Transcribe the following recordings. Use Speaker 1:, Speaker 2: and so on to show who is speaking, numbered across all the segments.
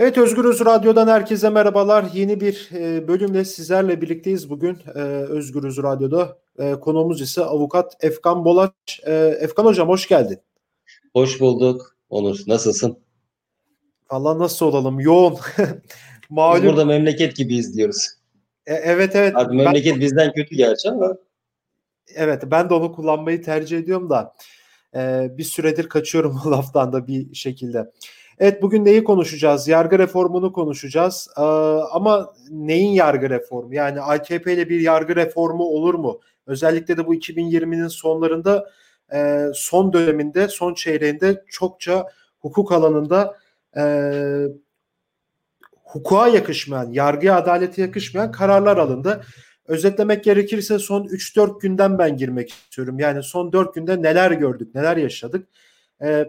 Speaker 1: Evet Özgürüz Radyo'dan herkese merhabalar. Yeni bir e, bölümle sizlerle birlikteyiz bugün e, Özgürüz Radyo'da. E, konuğumuz ise avukat Efkan Bolaç. Efkan Hocam hoş geldin.
Speaker 2: Hoş bulduk Onur. Nasılsın?
Speaker 1: Allah nasıl olalım? Yoğun.
Speaker 2: Malum. Biz burada memleket gibi izliyoruz.
Speaker 1: E, evet evet.
Speaker 2: Abi memleket ben... bizden kötü gerçi ama.
Speaker 1: Evet ben de onu kullanmayı tercih ediyorum da e, bir süredir kaçıyorum o laftan da bir şekilde. Evet bugün neyi konuşacağız? Yargı reformunu konuşacağız. Ee, ama neyin yargı reformu? Yani AKP ile bir yargı reformu olur mu? Özellikle de bu 2020'nin sonlarında e, son döneminde, son çeyreğinde çokça hukuk alanında e, hukuka yakışmayan, yargıya adalete yakışmayan kararlar alındı. Özetlemek gerekirse son 3-4 günden ben girmek istiyorum. Yani son 4 günde neler gördük, neler yaşadık. E,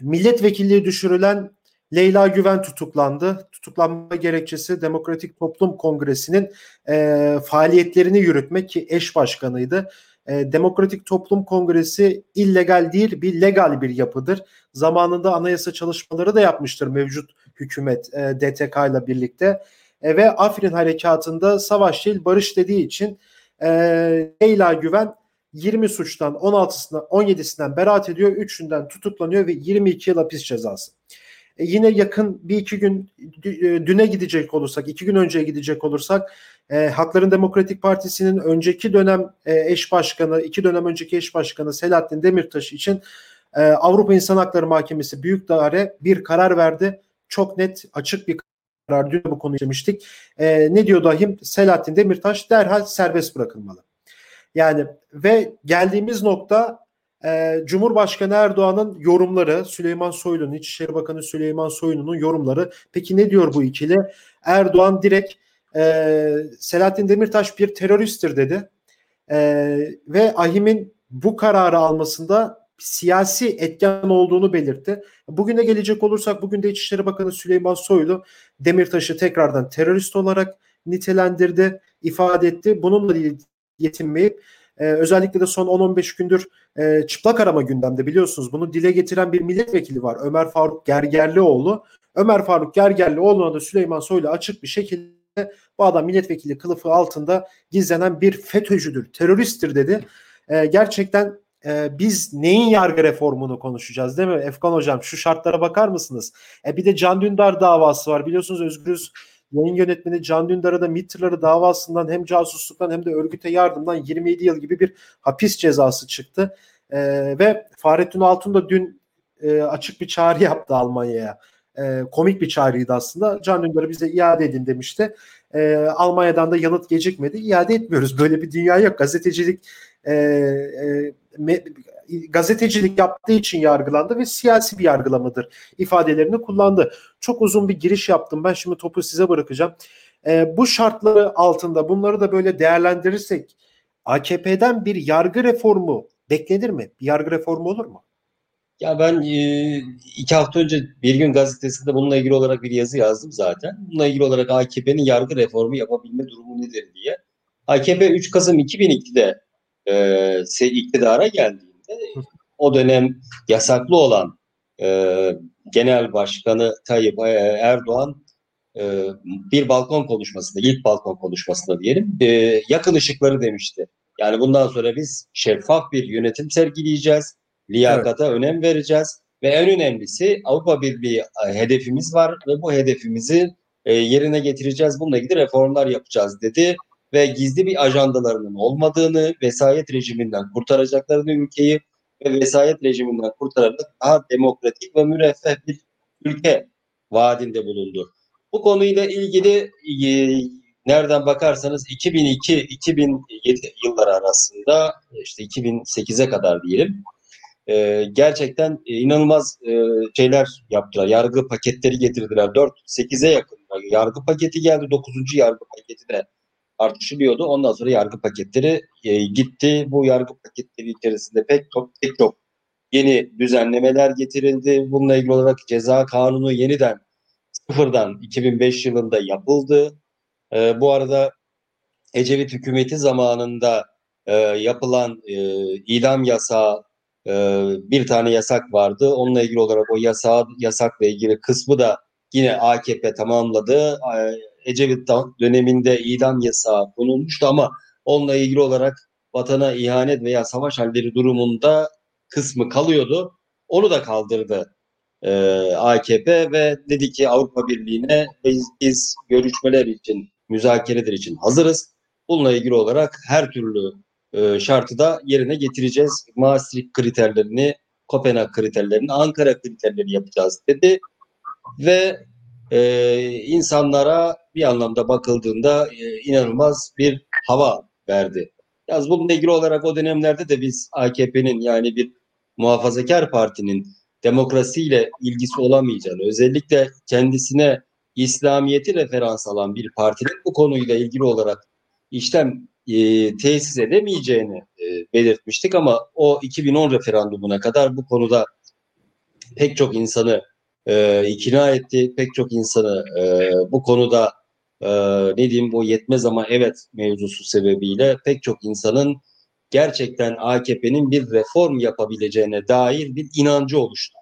Speaker 1: milletvekilliği düşürülen Leyla Güven tutuklandı. Tutuklanma gerekçesi Demokratik Toplum Kongresi'nin e, faaliyetlerini yürütmek ki eş başkanıydı. E, Demokratik Toplum Kongresi illegal değil bir legal bir yapıdır. Zamanında anayasa çalışmaları da yapmıştır mevcut hükümet e, DTK ile birlikte. E, ve Afrin harekatında savaş değil barış dediği için e, Leyla Güven 20 suçtan 16'sından 17'sinden beraat ediyor. 3'ünden tutuklanıyor ve 22 yıl hapis cezası. E yine yakın bir iki gün e, düne gidecek olursak, iki gün önceye gidecek olursak e, Hakların Demokratik Partisi'nin önceki dönem e, eş başkanı, iki dönem önceki eş başkanı Selahattin Demirtaş için e, Avrupa İnsan Hakları Mahkemesi Büyük Daire bir karar verdi. Çok net, açık bir karar. Dün bu konuyu demiştik. E, ne diyor dahim? Selahattin Demirtaş derhal serbest bırakılmalı. Yani ve geldiğimiz nokta e, Cumhurbaşkanı Erdoğan'ın yorumları, Süleyman Soylu'nun, İçişleri Bakanı Süleyman Soylu'nun yorumları. Peki ne diyor bu ikili? Erdoğan direkt e, Selahattin Demirtaş bir teröristtir dedi. E, ve Ahim'in bu kararı almasında siyasi etken olduğunu belirtti. Bugüne gelecek olursak bugün de İçişleri Bakanı Süleyman Soylu Demirtaş'ı tekrardan terörist olarak nitelendirdi, ifade etti. Bununla yetinmeyip e, özellikle de son 10-15 gündür e, çıplak arama gündemde biliyorsunuz. Bunu dile getiren bir milletvekili var. Ömer Faruk Gergerlioğlu. Ömer Faruk Gergerlioğlu'na da Süleyman Soylu açık bir şekilde bu adam milletvekili kılıfı altında gizlenen bir FETÖ'cüdür, teröristtir dedi. E, gerçekten e, biz neyin yargı reformunu konuşacağız değil mi Efkan Hocam? Şu şartlara bakar mısınız? E, bir de Can Dündar davası var. Biliyorsunuz Özgürüz yayın yönetmeni Can Dündar'a da MİT'leri davasından hem casusluktan hem de örgüte yardımdan 27 yıl gibi bir hapis cezası çıktı. E, ve Fahrettin Altun da dün e, açık bir çağrı yaptı Almanya'ya. E, komik bir çağrıydı aslında. Can Dündar'ı bize iade edin demişti. E, Almanya'dan da yanıt gecikmedi. İade etmiyoruz. Böyle bir dünya yok. Gazetecilik e, e, me, gazetecilik yaptığı için yargılandı ve siyasi bir yargılamadır ifadelerini kullandı. Çok uzun bir giriş yaptım. Ben şimdi topu size bırakacağım. E, bu şartları altında bunları da böyle değerlendirirsek AKP'den bir yargı reformu beklenir mi? Bir yargı reformu olur mu?
Speaker 2: Ya ben e, iki hafta önce Bir Gün Gazetesi'nde bununla ilgili olarak bir yazı yazdım zaten. Bununla ilgili olarak AKP'nin yargı reformu yapabilme durumu nedir diye. AKP 3 Kasım 2002'de e, iktidara geldiğinde o dönem yasaklı olan e, Genel Başkanı Tayyip e, Erdoğan e, bir balkon konuşmasında, ilk balkon konuşmasında diyelim, e, yakın ışıkları demişti. Yani bundan sonra biz şeffaf bir yönetim sergileyeceğiz, liyakata evet. önem vereceğiz ve en önemlisi Avrupa Birliği e, hedefimiz var ve bu hedefimizi e, yerine getireceğiz. Bununla ilgili reformlar yapacağız dedi ve gizli bir ajandalarının olmadığını, vesayet rejiminden kurtaracaklarını ülkeyi ve vesayet rejiminden kurtararak daha demokratik ve müreffeh bir ülke vaadinde bulundu. Bu konuyla ilgili e, nereden bakarsanız 2002-2007 yılları arasında işte 2008'e kadar diyelim e, gerçekten inanılmaz e, şeyler yaptılar. Yargı paketleri getirdiler. 4-8'e yakın yargı paketi geldi. 9. yargı paketi de tartışılıyordu. Ondan sonra yargı paketleri e, gitti. Bu yargı paketleri içerisinde pek çok pek çok yeni düzenlemeler getirildi. Bununla ilgili olarak ceza kanunu yeniden sıfırdan 2005 yılında yapıldı. E, bu arada Ecevit hükümeti zamanında e, yapılan e, idam yasağı e, bir tane yasak vardı. Onunla ilgili olarak o yasağı, yasakla ilgili kısmı da yine AKP tamamladı. Ecevit döneminde idam yasağı konulmuştu ama onunla ilgili olarak vatana ihanet veya savaş halleri durumunda kısmı kalıyordu. Onu da kaldırdı e, AKP ve dedi ki Avrupa Birliği'ne biz, biz görüşmeler için, müzakereler için hazırız. Bununla ilgili olarak her türlü e, şartı da yerine getireceğiz. Maastricht kriterlerini, Kopenhag kriterlerini, Ankara kriterleri yapacağız dedi. Ve e, insanlara bir anlamda bakıldığında e, inanılmaz bir hava verdi. Yaz bununla ilgili olarak o dönemlerde de biz AKP'nin yani bir muhafazakar partinin demokrasiyle ilgisi olamayacağını, özellikle kendisine İslamiyet'i referans alan bir partinin bu konuyla ilgili olarak işlem e, tesis edemeyeceğini e, belirtmiştik ama o 2010 referandumuna kadar bu konuda pek çok insanı e, ikna etti, pek çok insanı e, bu konuda e, ne diyeyim bu yetmez ama evet mevzusu sebebiyle pek çok insanın gerçekten AKP'nin bir reform yapabileceğine dair bir inancı oluştu.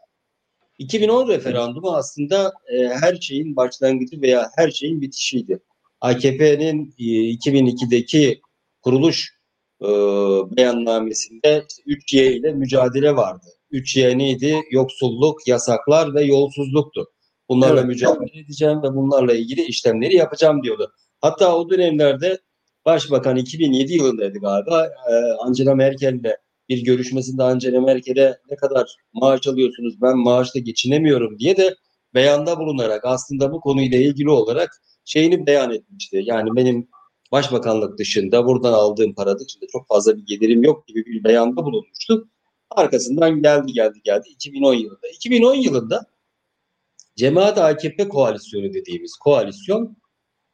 Speaker 2: 2010 referandumu aslında e, her şeyin başlangıcı veya her şeyin bitişiydi. AKP'nin e, 2002'deki kuruluş e, beyannamesinde işte 3Y ile mücadele vardı. 3Y neydi? Yoksulluk, yasaklar ve yolsuzluktu. Bunlarla evet. mücadele edeceğim ve bunlarla ilgili işlemleri yapacağım diyordu. Hatta o dönemlerde Başbakan 2007 yılındaydı galiba. Ee, Angela Merkel'le bir görüşmesinde Angela Merkel'e ne kadar maaş alıyorsunuz ben maaşla geçinemiyorum diye de beyanda bulunarak aslında bu konuyla ilgili olarak şeyini beyan etmişti. Yani benim başbakanlık dışında buradan aldığım para dışında çok fazla bir gelirim yok gibi bir beyanda bulunmuştu. Arkasından geldi geldi geldi 2010 yılında. 2010 yılında Cemaat AKP koalisyonu dediğimiz koalisyon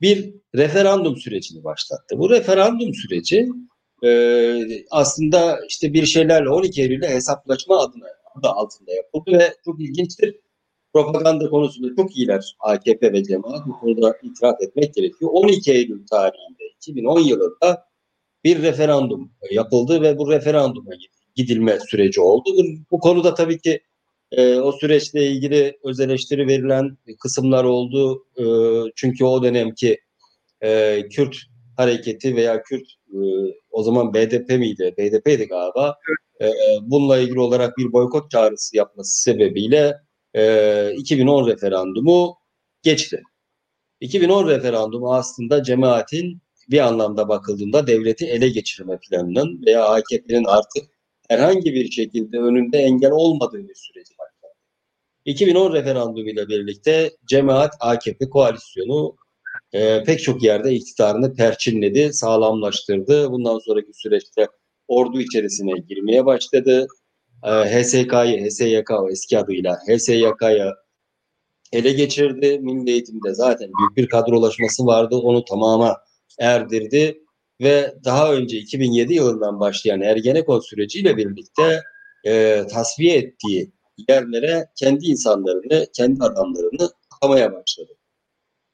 Speaker 2: bir referandum sürecini başlattı. Bu referandum süreci e, aslında işte bir şeylerle 12 Eylül'de hesaplaşma adına adı altında yapıldı ve çok ilginçtir. Propaganda konusunda çok iyiler AKP ve cemaat. Bu konuda itiraf etmek gerekiyor. 12 Eylül tarihinde 2010 yılında bir referandum yapıldı ve bu referanduma gidilme süreci oldu. Bu, konuda tabii ki e, o süreçle ilgili öz eleştiri verilen kısımlar oldu. E, çünkü o dönemki e, Kürt hareketi veya Kürt e, o zaman BDP miydi? BDP'ydi galiba. E, bununla ilgili olarak bir boykot çağrısı yapması sebebiyle e, 2010 referandumu geçti. 2010 referandumu aslında cemaatin bir anlamda bakıldığında devleti ele geçirme planının veya AKP'nin artık herhangi bir şekilde önünde engel olmadığı bir süreci başladı. 2010 referandumu ile birlikte cemaat AKP koalisyonu e, pek çok yerde iktidarını perçinledi, sağlamlaştırdı. Bundan sonraki süreçte ordu içerisine girmeye başladı. E, HSK'yı, HSYK eski adıyla HSYK'ya ele geçirdi. Milli eğitimde zaten büyük bir kadrolaşması vardı. Onu tamama erdirdi ve daha önce 2007 yılından başlayan Ergenekon süreciyle birlikte e, tasfiye ettiği yerlere kendi insanlarını, kendi adamlarını atamaya başladı.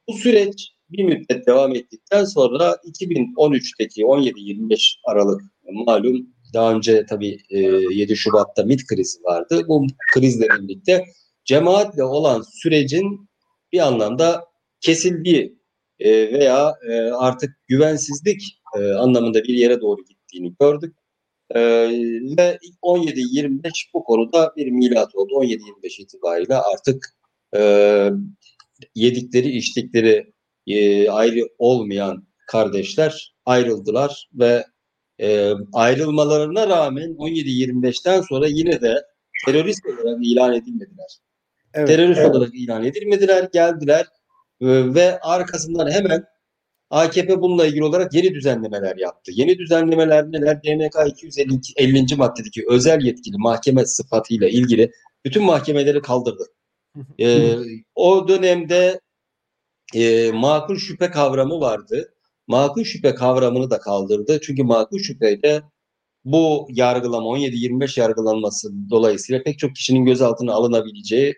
Speaker 2: Bu süreç bir müddet devam ettikten sonra 2013'teki 17-25 Aralık malum daha önce tabii 7 e, Şubat'ta MİT krizi vardı. Bu krizle birlikte cemaatle olan sürecin bir anlamda kesildiği e, veya e, artık güvensizlik anlamında bir yere doğru gittiğini gördük. Ve 17-25 bu konuda bir milat oldu. 17-25 itibariyle artık yedikleri içtikleri e, ayrı olmayan kardeşler ayrıldılar ve e, ayrılmalarına rağmen 17-25'ten sonra yine de terörist olarak ilan edilmediler. Evet, terörist evet. olarak ilan edilmediler, geldiler e, ve arkasından hemen AKP bununla ilgili olarak yeni düzenlemeler yaptı. Yeni düzenlemeler neler? DNK 250. maddedeki özel yetkili mahkeme sıfatıyla ilgili bütün mahkemeleri kaldırdı. ee, o dönemde e, makul şüphe kavramı vardı. Makul şüphe kavramını da kaldırdı. Çünkü makul şüpheyle bu yargılama 17-25 yargılanması dolayısıyla pek çok kişinin gözaltına alınabileceği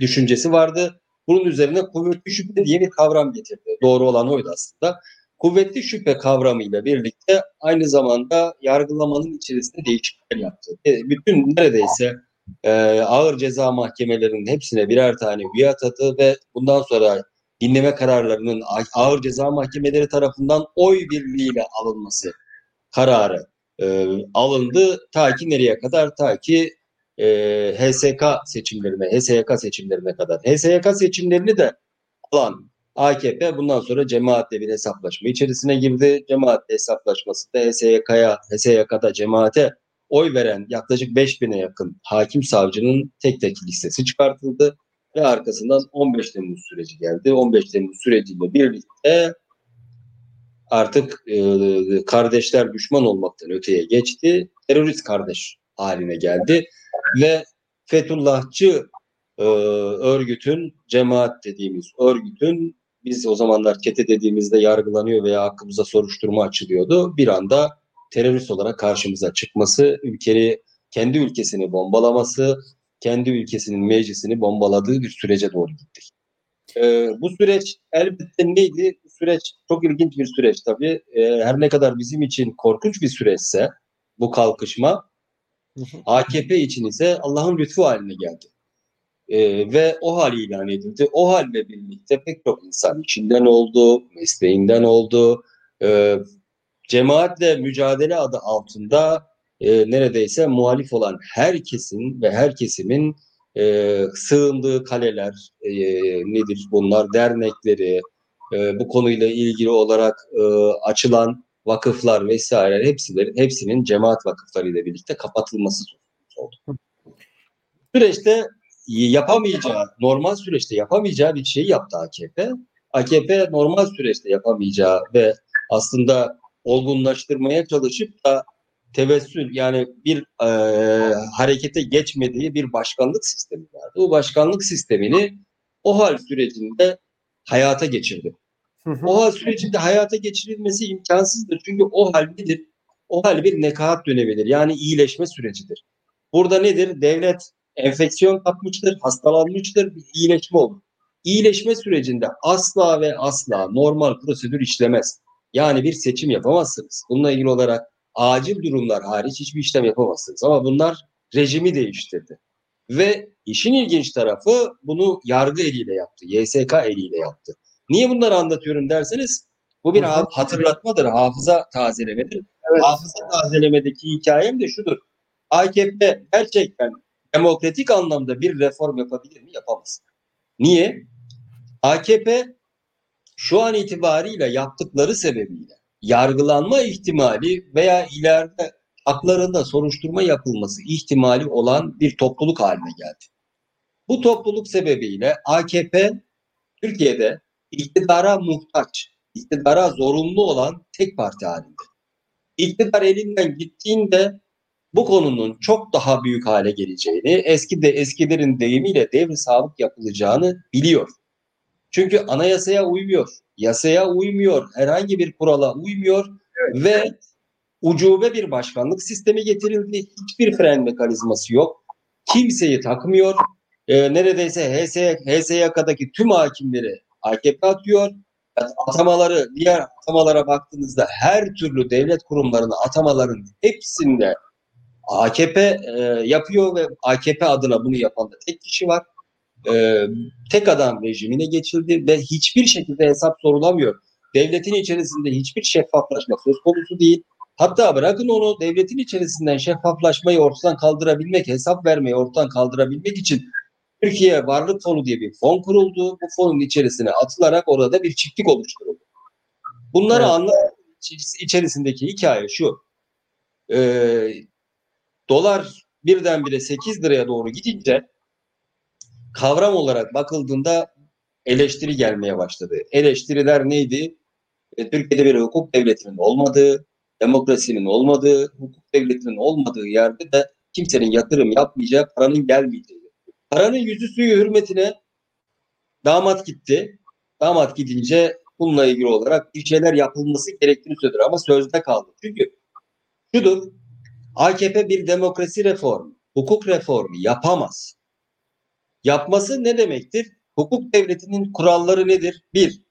Speaker 2: düşüncesi vardı. Bunun üzerine kuvvetli şüphe diye bir kavram getirdi. Doğru olan oydu aslında. Kuvvetli şüphe kavramıyla birlikte aynı zamanda yargılamanın içerisinde değişiklikler yaptı. E, bütün neredeyse e, ağır ceza mahkemelerinin hepsine birer tane üye atadı ve bundan sonra dinleme kararlarının ağır ceza mahkemeleri tarafından oy birliğiyle alınması kararı e, alındı. Ta ki nereye kadar? Ta ki e, HSK seçimlerine, HSYK seçimlerine kadar. HSYK seçimlerini de alan AKP bundan sonra cemaatle bir hesaplaşma içerisine girdi. Cemaatle hesaplaşması da HSYK'ya, HSYK'da cemaate oy veren yaklaşık 5000'e yakın hakim savcının tek tek listesi çıkartıldı ve arkasından 15 Temmuz süreci geldi. 15 Temmuz süreciyle birlikte artık e, kardeşler düşman olmaktan öteye geçti. Terörist kardeş haline geldi ve Fethullahçı e, örgütün, cemaat dediğimiz örgütün biz o zamanlar çete dediğimizde yargılanıyor veya hakkımıza soruşturma açılıyordu. Bir anda terörist olarak karşımıza çıkması, ülkeyi kendi ülkesini bombalaması, kendi ülkesinin meclisini bombaladığı bir sürece doğru gittik. Ee, bu süreç elbette neydi? Bu süreç çok ilginç bir süreç tabii. Ee, her ne kadar bizim için korkunç bir süreçse bu kalkışma, AKP için ise Allah'ın lütfu haline geldi. Ee, ve o hal ilan edildi. O halle birlikte pek çok insan içinden oldu, mesleğinden oldu. Ee, cemaatle mücadele adı altında e, neredeyse muhalif olan herkesin ve her kesimin e, sığındığı kaleler e, nedir bunlar dernekleri e, bu konuyla ilgili olarak e, açılan vakıflar vesaire hepsileri hepsinin cemaat vakıfları ile birlikte kapatılması oldu. Süreçte yapamayacağı normal süreçte yapamayacağı bir şey yaptı AKP. AKP normal süreçte yapamayacağı ve aslında olgunlaştırmaya çalışıp da tevessül yani bir e, harekete geçmediği bir başkanlık sistemi vardı. O başkanlık sistemini o hal sürecinde hayata geçirdi. O hal sürecinde hayata geçirilmesi imkansızdır. Çünkü o hal nedir? O hal bir nekaat dönemidir. Yani iyileşme sürecidir. Burada nedir? Devlet enfeksiyon kapmıştır, hastalanmıştır, bir iyileşme olur. İyileşme sürecinde asla ve asla normal prosedür işlemez. Yani bir seçim yapamazsınız. Bununla ilgili olarak acil durumlar hariç hiçbir işlem yapamazsınız. Ama bunlar rejimi değiştirdi. Ve işin ilginç tarafı bunu yargı eliyle yaptı. YSK eliyle yaptı. Niye bunları anlatıyorum derseniz bu bir hatırlatmadır, hafıza tazelemedir. Evet. Hafıza tazelemedeki hikayem de şudur. AKP gerçekten demokratik anlamda bir reform yapabilir mi? Yapamaz. Niye? AKP şu an itibariyle yaptıkları sebebiyle yargılanma ihtimali veya ileride haklarında soruşturma yapılması ihtimali olan bir topluluk haline geldi. Bu topluluk sebebiyle AKP Türkiye'de iktidara muhtaç, iktidara zorunlu olan tek parti halinde. İktidar elinden gittiğinde bu konunun çok daha büyük hale geleceğini, eski de eskilerin deyimiyle devri sabık yapılacağını biliyor. Çünkü anayasaya uymuyor, yasaya uymuyor, herhangi bir kurala uymuyor evet. ve ucube bir başkanlık sistemi getirildi. Hiçbir fren mekanizması yok. Kimseyi takmıyor. Ee, neredeyse HS, HSYK'daki tüm hakimleri AKP atıyor. Atamaları, diğer atamalara baktığınızda her türlü devlet kurumlarının atamaların hepsinde AKP e, yapıyor ve AKP adına bunu yapan da tek kişi var e, tek adam rejimine geçildi ve hiçbir şekilde hesap sorulamıyor. Devletin içerisinde hiçbir şeffaflaşma söz konusu değil. Hatta bırakın onu devletin içerisinden şeffaflaşmayı ortadan kaldırabilmek, hesap vermeyi ortadan kaldırabilmek için Türkiye Varlık Fonu diye bir fon kuruldu. Bu fonun içerisine atılarak orada bir çiftlik oluşturuldu. Bunları evet. anlamak içerisindeki hikaye şu. E, dolar birdenbire 8 liraya doğru gidince kavram olarak bakıldığında eleştiri gelmeye başladı. Eleştiriler neydi? E, Türkiye'de bir hukuk devletinin olmadığı, demokrasinin olmadığı, hukuk devletinin olmadığı yerde de kimsenin yatırım yapmayacağı, paranın gelmeyeceği. Paranın yüzü suyu hürmetine damat gitti. Damat gidince bununla ilgili olarak bir şeyler yapılması gerektiğini söyledi ama sözde kaldı. Çünkü şudur, AKP bir demokrasi reformu, hukuk reformu yapamaz. Yapması ne demektir? Hukuk devletinin kuralları nedir? Bir,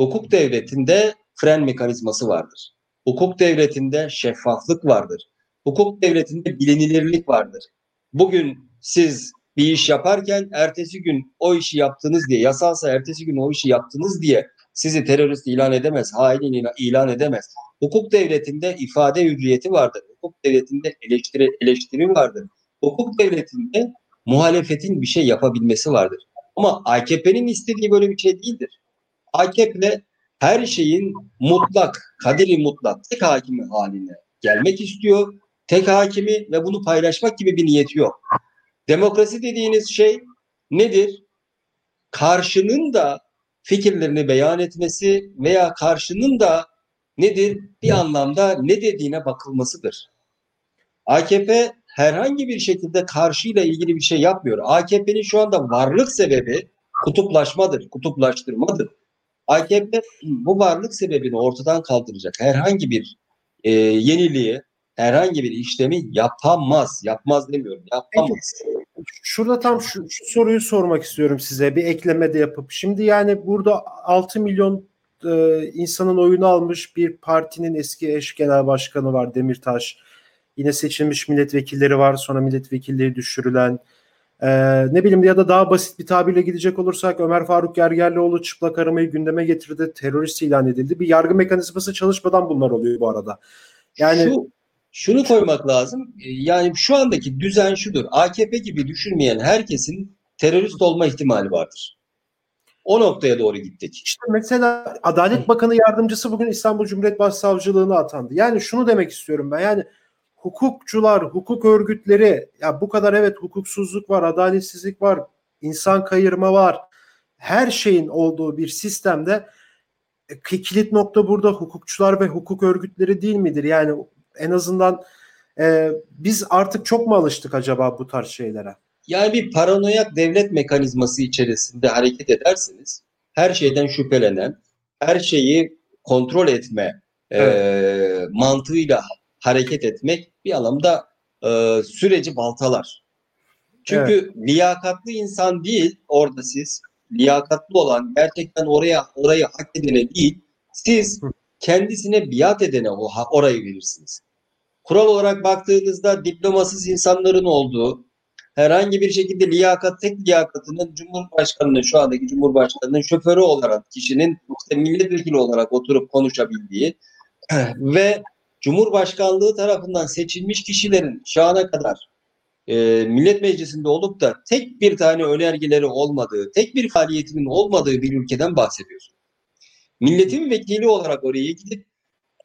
Speaker 2: hukuk devletinde fren mekanizması vardır. Hukuk devletinde şeffaflık vardır. Hukuk devletinde bilinilirlik vardır. Bugün siz bir iş yaparken ertesi gün o işi yaptınız diye yasalsa ertesi gün o işi yaptınız diye sizi terörist ilan edemez, hain ilan edemez. Hukuk devletinde ifade hürriyeti vardır. Hukuk devletinde eleştiri, eleştiri vardır. Hukuk devletinde muhalefetin bir şey yapabilmesi vardır. Ama AKP'nin istediği böyle bir şey değildir. AKP her şeyin mutlak, kaderi mutlak, tek hakimi haline gelmek istiyor. Tek hakimi ve bunu paylaşmak gibi bir niyeti yok. Demokrasi dediğiniz şey nedir? Karşının da fikirlerini beyan etmesi veya karşının da nedir? Bir anlamda ne dediğine bakılmasıdır. AKP herhangi bir şekilde karşıyla ilgili bir şey yapmıyor. AKP'nin şu anda varlık sebebi kutuplaşmadır, kutuplaştırmadır. AKP bu varlık sebebini ortadan kaldıracak herhangi bir e, yeniliği, herhangi bir işlemi yapamaz. Yapmaz demiyorum, yapamaz.
Speaker 1: Şurada tam şu, şu soruyu sormak istiyorum size bir ekleme de yapıp. Şimdi yani burada 6 milyon e, insanın oyunu almış bir partinin eski eş genel başkanı var Demirtaş. Yine seçilmiş milletvekilleri var sonra milletvekilleri düşürülen. Ee, ne bileyim ya da daha basit bir tabirle gidecek olursak Ömer Faruk Gergerlioğlu çıplak aramayı gündeme getirdi. Terörist ilan edildi. Bir yargı mekanizması çalışmadan bunlar oluyor bu arada.
Speaker 2: Yani Şu, şunu koymak lazım. Yani şu andaki düzen şudur. AKP gibi düşünmeyen herkesin terörist olma ihtimali vardır. O noktaya doğru gittik.
Speaker 1: İşte mesela Adalet Bakanı yardımcısı bugün İstanbul Cumhuriyet Başsavcılığına atandı. Yani şunu demek istiyorum ben. Yani hukukçular, hukuk örgütleri ya bu kadar evet hukuksuzluk var, adaletsizlik var, insan kayırma var. Her şeyin olduğu bir sistemde e, kilit nokta burada hukukçular ve hukuk örgütleri değil midir? Yani en azından e, biz artık çok mu alıştık acaba bu tarz şeylere?
Speaker 2: Yani bir paranoyak devlet mekanizması içerisinde hareket ederseniz her şeyden şüphelenen, her şeyi kontrol etme e, evet. e, mantığıyla hareket etmek bir anlamda e, süreci baltalar. Çünkü evet. liyakatlı insan değil orada siz liyakatlı olan gerçekten oraya orayı hak edene değil siz kendisine biat edene o orayı verirsiniz. Kural olarak baktığınızda diplomasız insanların olduğu herhangi bir şekilde liyakat tek liyakatının Cumhurbaşkanı'nın şu andaki Cumhurbaşkanı'nın şoförü olarak kişinin işte milletvekili olarak oturup konuşabildiği ve Cumhurbaşkanlığı tarafından seçilmiş kişilerin şu ana kadar e, Millet Meclisi'nde olup da tek bir tane önergeleri olmadığı, tek bir faaliyetinin olmadığı bir ülkeden bahsediyorsun. Milletin vekili olarak oraya gidip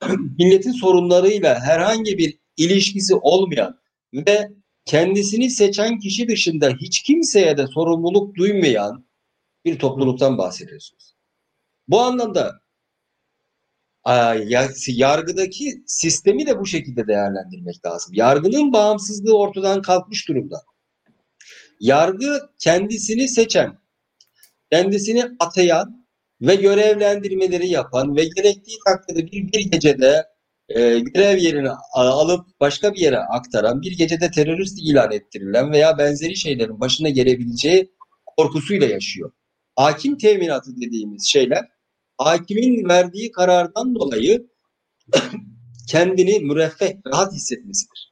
Speaker 2: milletin sorunlarıyla herhangi bir ilişkisi olmayan ve kendisini seçen kişi dışında hiç kimseye de sorumluluk duymayan bir topluluktan bahsediyorsunuz. Bu anlamda yargıdaki sistemi de bu şekilde değerlendirmek lazım. Yargının bağımsızlığı ortadan kalkmış durumda. Yargı kendisini seçen, kendisini atayan ve görevlendirmeleri yapan ve gerektiği takdirde bir, bir gecede e, görev yerini alıp başka bir yere aktaran, bir gecede terörist ilan ettirilen veya benzeri şeylerin başına gelebileceği korkusuyla yaşıyor. Hakim teminatı dediğimiz şeyler hakimin verdiği karardan dolayı kendini müreffeh, rahat hissetmesidir.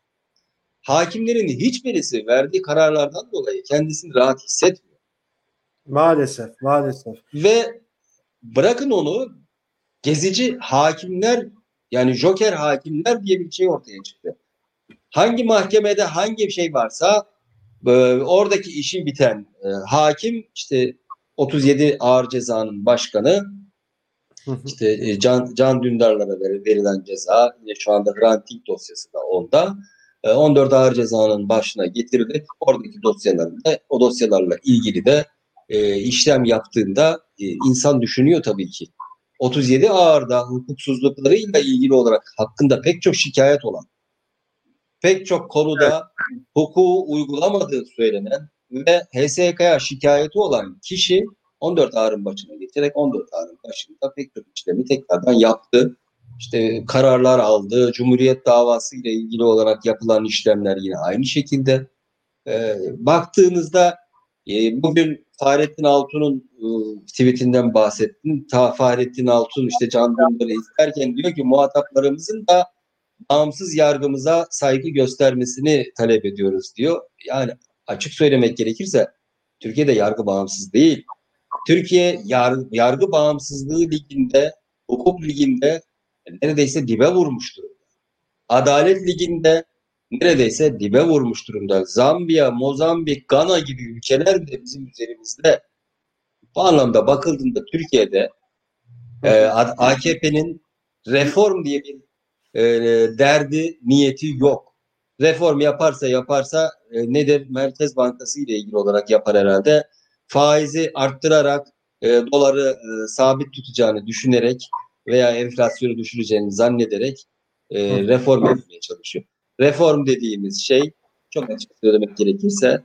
Speaker 2: Hakimlerin hiçbirisi verdiği kararlardan dolayı kendisini rahat hissetmiyor.
Speaker 1: Maalesef, maalesef.
Speaker 2: Ve bırakın onu gezici hakimler yani joker hakimler diye bir şey ortaya çıktı. Hangi mahkemede hangi şey varsa e, oradaki işi biten e, hakim işte 37 ağır cezanın başkanı işte e, Can, Can Dündarlara verilen ceza yine şu anda granting dosyası da onda. 14 e, ağır cezanın başına getirilip oradaki dosyalarında o dosyalarla ilgili de e, işlem yaptığında insan düşünüyor tabii ki. 37 ağırda hukuksuzluklarıyla ilgili olarak hakkında pek çok şikayet olan, pek çok konuda hukuku uygulamadığı söylenen ve HSK'ya şikayeti olan kişi 14 ağrın başına getirerek 14 ağrın başında pek çok işlemi tekrardan yaptı. İşte kararlar aldı. Cumhuriyet davası ile ilgili olarak yapılan işlemler yine aynı şekilde. Ee, baktığınızda e, bugün Fahrettin Altun'un e, tweetinden bahsettim. Ta Fahrettin Altun işte Can Dündar'ı izlerken diyor ki muhataplarımızın da bağımsız yargımıza saygı göstermesini talep ediyoruz diyor. Yani açık söylemek gerekirse Türkiye'de yargı bağımsız değil. Türkiye yargı, yargı bağımsızlığı liginde, hukuk liginde neredeyse dibe vurmuş durumda. Adalet liginde neredeyse dibe vurmuş durumda. Zambiya, Mozambik, Gana gibi ülkeler de bizim üzerimizde. Bu anlamda bakıldığında Türkiye'de e, AKP'nin reform diye bir e, derdi, niyeti yok. Reform yaparsa yaparsa e, nedir? Merkez Bankası ile ilgili olarak yapar herhalde. Faizi arttırarak e, doları e, sabit tutacağını düşünerek veya enflasyonu düşüreceğini zannederek e, reform yapmaya çalışıyor. Reform dediğimiz şey çok açık söylemek gerekirse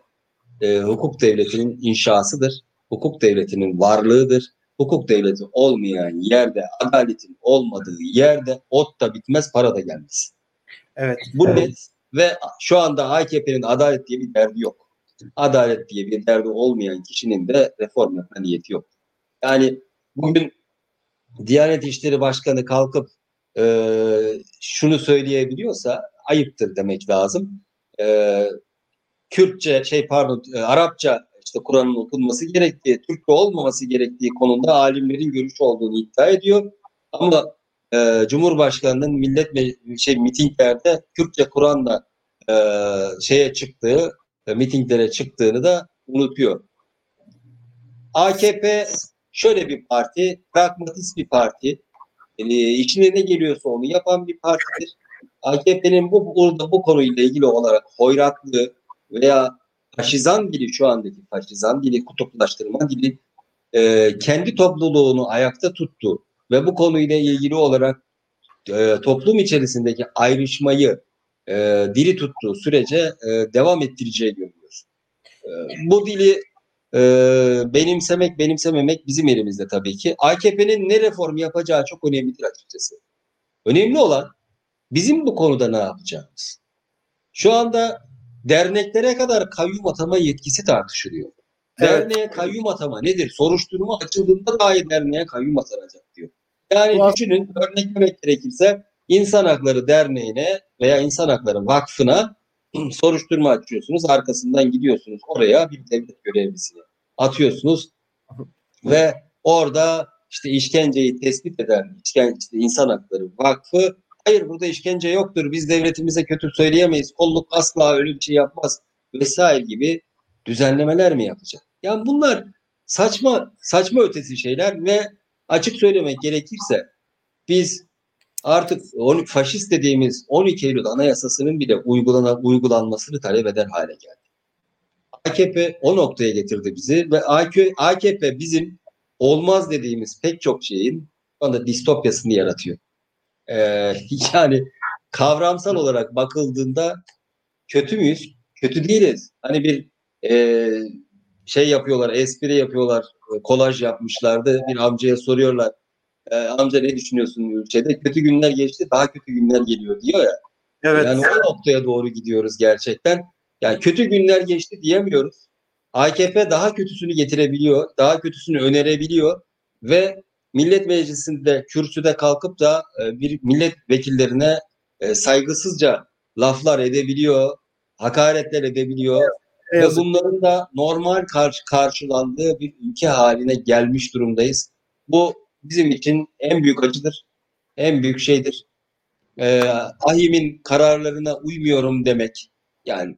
Speaker 2: e, hukuk devletinin inşasıdır. Hukuk devletinin varlığıdır. Hukuk devleti olmayan yerde, adaletin olmadığı yerde ot da bitmez, para da gelmez.
Speaker 1: Evet.
Speaker 2: Bu
Speaker 1: evet.
Speaker 2: net ve şu anda AKP'nin adalet diye bir derdi yok. Adalet diye bir derdi olmayan kişinin de reform yapma niyeti yok. Yani bugün Diyanet İşleri Başkanı kalkıp e, şunu söyleyebiliyorsa ayıptır demek lazım. E, Kürtçe şey pardon e, Arapça işte Kur'an'ın okunması gerektiği, Türkçe olmaması gerektiği konusunda alimlerin görüşü olduğunu iddia ediyor. Ama e, Cumhurbaşkanı'nın millet şey mitinglerde Kürtçe Kur'an'la e, şeye çıktığı, e, mitinglere çıktığını da unutuyor. AKP şöyle bir parti, pragmatist bir parti. Yani içine ne geliyorsa onu yapan bir partidir. AKP'nin bu burada bu konuyla ilgili olarak hoyratlığı veya faşizan dili şu andaki faşizan dili, kutuplaştırma dili e, kendi topluluğunu ayakta tuttu ve bu konuyla ilgili olarak e, toplum içerisindeki ayrışmayı e, dili tuttuğu sürece e, devam ettireceği görülüyor. E, bu dili e, benimsemek, benimsememek bizim elimizde tabii ki. AKP'nin ne reform yapacağı çok önemlidir açıkçası. Önemli olan bizim bu konuda ne yapacağımız. Şu anda derneklere kadar kayyum atama yetkisi tartışılıyor. Evet. Derneğe kayyum atama nedir? Soruşturma açıldığında dahi derneğe kayyum atanacak diyor. Yani Bu düşünün örneklemek gerekirse İnsan Hakları Derneği'ne veya İnsan Hakları Vakfı'na soruşturma açıyorsunuz. Arkasından gidiyorsunuz oraya bir devlet görevlisini atıyorsunuz ve orada işte işkenceyi tespit eden işkence, işte İnsan Hakları Vakfı hayır burada işkence yoktur biz devletimize kötü söyleyemeyiz kolluk asla öyle bir şey yapmaz vesaire gibi düzenlemeler mi yapacak? Yani bunlar saçma saçma ötesi şeyler ve açık söylemek gerekirse biz artık faşist dediğimiz 12 Eylül Anayasası'nın bile uygulanan, uygulanmasını talep eder hale geldi. AKP o noktaya getirdi bizi ve AKP bizim olmaz dediğimiz pek çok şeyin şu distopyasını yaratıyor. Ee, yani kavramsal olarak bakıldığında kötü müyüz? Kötü değiliz. Hani bir e, şey yapıyorlar, espri yapıyorlar, kolaj yapmışlardı. Bir amcaya soruyorlar e, amca ne düşünüyorsun ülkede? Kötü günler geçti, daha kötü günler geliyor diyor ya. Evet. Yani o noktaya doğru gidiyoruz gerçekten. Yani kötü günler geçti diyemiyoruz. AKP daha kötüsünü getirebiliyor, daha kötüsünü önerebiliyor ve Millet Meclisi'nde kürsüde kalkıp da e, bir milletvekillerine e, saygısızca laflar edebiliyor, hakaretler edebiliyor. Evet. Ve bunların da normal karşı karşılandığı bir ülke haline gelmiş durumdayız. Bu bizim için en büyük acıdır. En büyük şeydir. Ee, Ahim'in kararlarına uymuyorum demek. Yani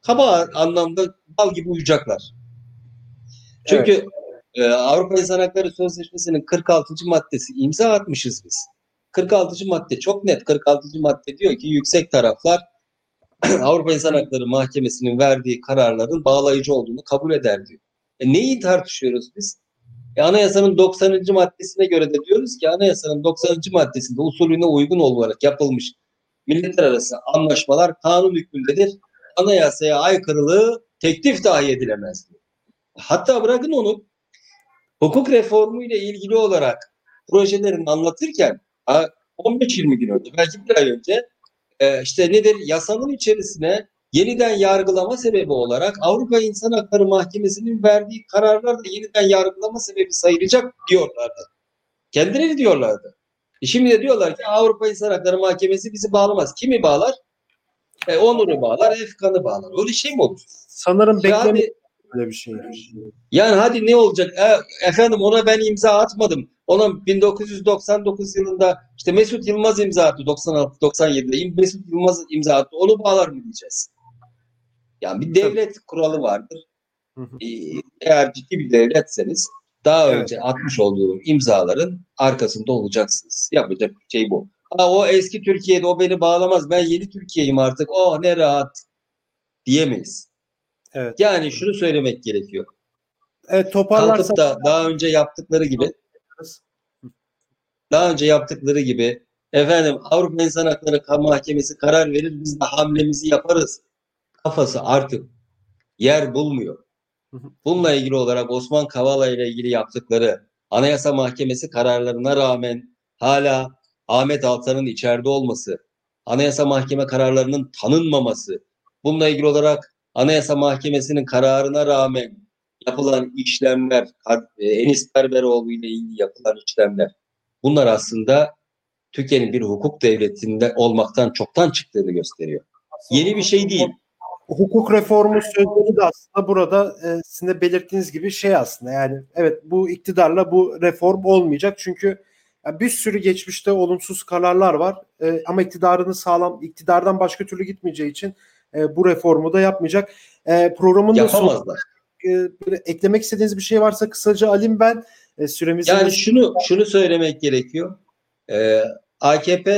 Speaker 2: kaba anlamda bal gibi uyacaklar. Çünkü evet. E, Avrupa İnsan Hakları Sözleşmesi'nin 46. maddesi imza atmışız biz. 46. madde çok net. 46. madde diyor ki yüksek taraflar Avrupa İnsan Hakları Mahkemesi'nin verdiği kararların bağlayıcı olduğunu kabul eder diyor. E neyi tartışıyoruz biz? E, anayasanın 90. maddesine göre de diyoruz ki anayasanın 90. maddesinde usulüne uygun olarak yapılmış milletler arası anlaşmalar kanun hükmündedir. Anayasaya aykırılığı teklif dahi edilemez diyor. Hatta bırakın onu hukuk reformu ile ilgili olarak projelerini anlatırken 15-20 gün önce belki bir ay önce e, işte nedir yasanın içerisine yeniden yargılama sebebi olarak Avrupa İnsan Hakları Mahkemesi'nin verdiği kararlar da yeniden yargılama sebebi sayılacak diyorlardı. Kendileri diyorlardı. E şimdi de diyorlar ki Avrupa İnsan Hakları Mahkemesi bizi bağlamaz. Kimi bağlar? E, Onur'u bağlar, Efkan'ı bağlar. Öyle şey mi olur?
Speaker 1: Sanırım
Speaker 2: Yani,
Speaker 1: beklemiyorum böyle bir şey.
Speaker 2: yani hadi ne olacak? E, efendim ona ben imza atmadım. Ona 1999 yılında işte Mesut Yılmaz imza attı 96-97'de. Mesut Yılmaz imza attı. Onu bağlar mı diyeceğiz? Yani bir devlet kuralı vardır.
Speaker 1: Hı hı.
Speaker 2: Ee, Eğer ciddi bir devletseniz daha
Speaker 1: Evet.
Speaker 2: önce atmış olduğum imzaların arkasında olacaksınız. Yapacak bir şey bu. Ha, o eski Türkiye'de o beni bağlamaz. Ben yeni Türkiye'yim artık. Oh ne rahat diyemeyiz.
Speaker 1: Evet.
Speaker 2: Yani şunu söylemek gerekiyor.
Speaker 1: Evet toparlarsak
Speaker 2: Kalkıp da daha önce yaptıkları gibi daha önce yaptıkları gibi efendim Avrupa İnsan Hakları Mahkemesi karar verir biz de hamlemizi yaparız. Kafası artık yer bulmuyor. Bununla ilgili olarak Osman Kavala ile ilgili yaptıkları Anayasa Mahkemesi kararlarına rağmen hala Ahmet Altan'ın içeride olması, Anayasa Mahkeme kararlarının tanınmaması, bununla ilgili olarak Anayasa Mahkemesi'nin kararına rağmen yapılan işlemler, e, Enis Berberoğlu ile ilgili yapılan işlemler, bunlar aslında Türkiye'nin bir hukuk devletinde olmaktan çoktan çıktığını gösteriyor. Yeni bir şey değil.
Speaker 1: hukuk reformu sözleri de aslında burada e, sizin de belirttiğiniz gibi şey aslında yani evet bu iktidarla bu reform olmayacak çünkü ya bir sürü geçmişte olumsuz kararlar var E, ama iktidarını sağlam iktidardan başka türlü gitmeyeceği için e, bu reformu da yapmayacak. E, programın da son,
Speaker 2: Yapamazlar.
Speaker 1: e, eklemek istediğiniz bir şey varsa kısaca alayım ben e, süremizin
Speaker 2: Yani şunu şunu söylemek gerekiyor. Ee, AKP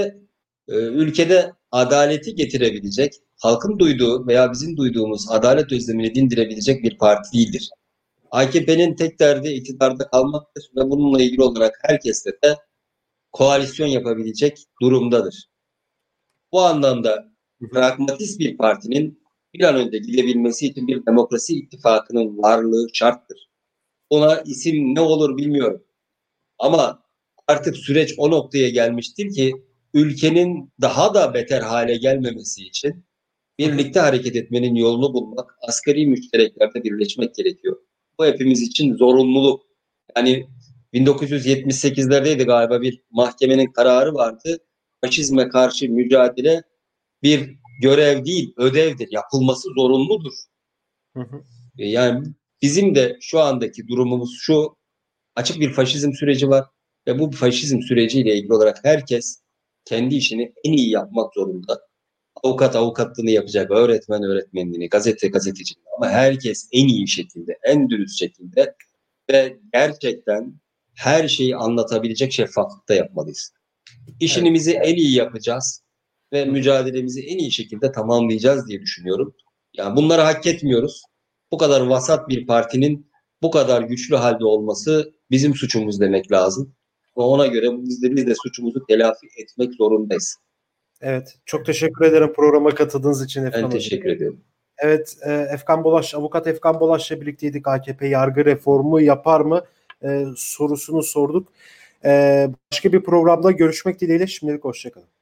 Speaker 2: e, ülkede adaleti getirebilecek, halkın duyduğu veya bizim duyduğumuz adalet özlemini dindirebilecek bir parti değildir. AKP'nin tek derdi iktidarda kalmaktır ve bununla ilgili olarak herkesle de koalisyon yapabilecek durumdadır. Bu anlamda pragmatist bir partinin bir an önce gidebilmesi için bir demokrasi ittifakının varlığı şarttır. Ona isim ne olur bilmiyorum. Ama artık süreç o noktaya gelmiştir ki ülkenin daha da beter hale gelmemesi için birlikte hareket etmenin yolunu bulmak, asgari müştereklerde birleşmek gerekiyor. Bu hepimiz için zorunluluk. Yani 1978'lerdeydi galiba bir mahkemenin kararı vardı. Faşizme karşı mücadele bir görev değil, ödevdir. Yapılması zorunludur.
Speaker 1: Hı hı.
Speaker 2: E, Yani bizim de şu andaki durumumuz şu. Açık bir faşizm süreci var ve bu faşizm süreciyle ilgili olarak herkes kendi işini en iyi yapmak zorunda. Avukat avukatlığını yapacak, öğretmen öğretmenliğini, gazete gazeteciliğini ama herkes en iyi şekilde, en dürüst şekilde ve gerçekten her şeyi anlatabilecek şeffaflıkta yapmalıyız. İşimizi en iyi yapacağız ve mücadelemizi en iyi şekilde tamamlayacağız diye düşünüyorum. Yani bunları hak etmiyoruz. Bu kadar vasat bir partinin bu kadar güçlü halde olması bizim suçumuz demek lazım. Ve ona göre biz de, biz de suçumuzu telafi etmek zorundayız.
Speaker 1: Evet çok teşekkür ederim programa katıldığınız için Efkan
Speaker 2: Ben
Speaker 1: Hocam.
Speaker 2: teşekkür ediyorum.
Speaker 1: Evet, e, Efkan Bolaş, avukat Efkan Bolaş'la birlikteydik. AKP yargı reformu yapar mı e, sorusunu sorduk. E, başka bir programda görüşmek dileğiyle şimdilik hoşçakalın.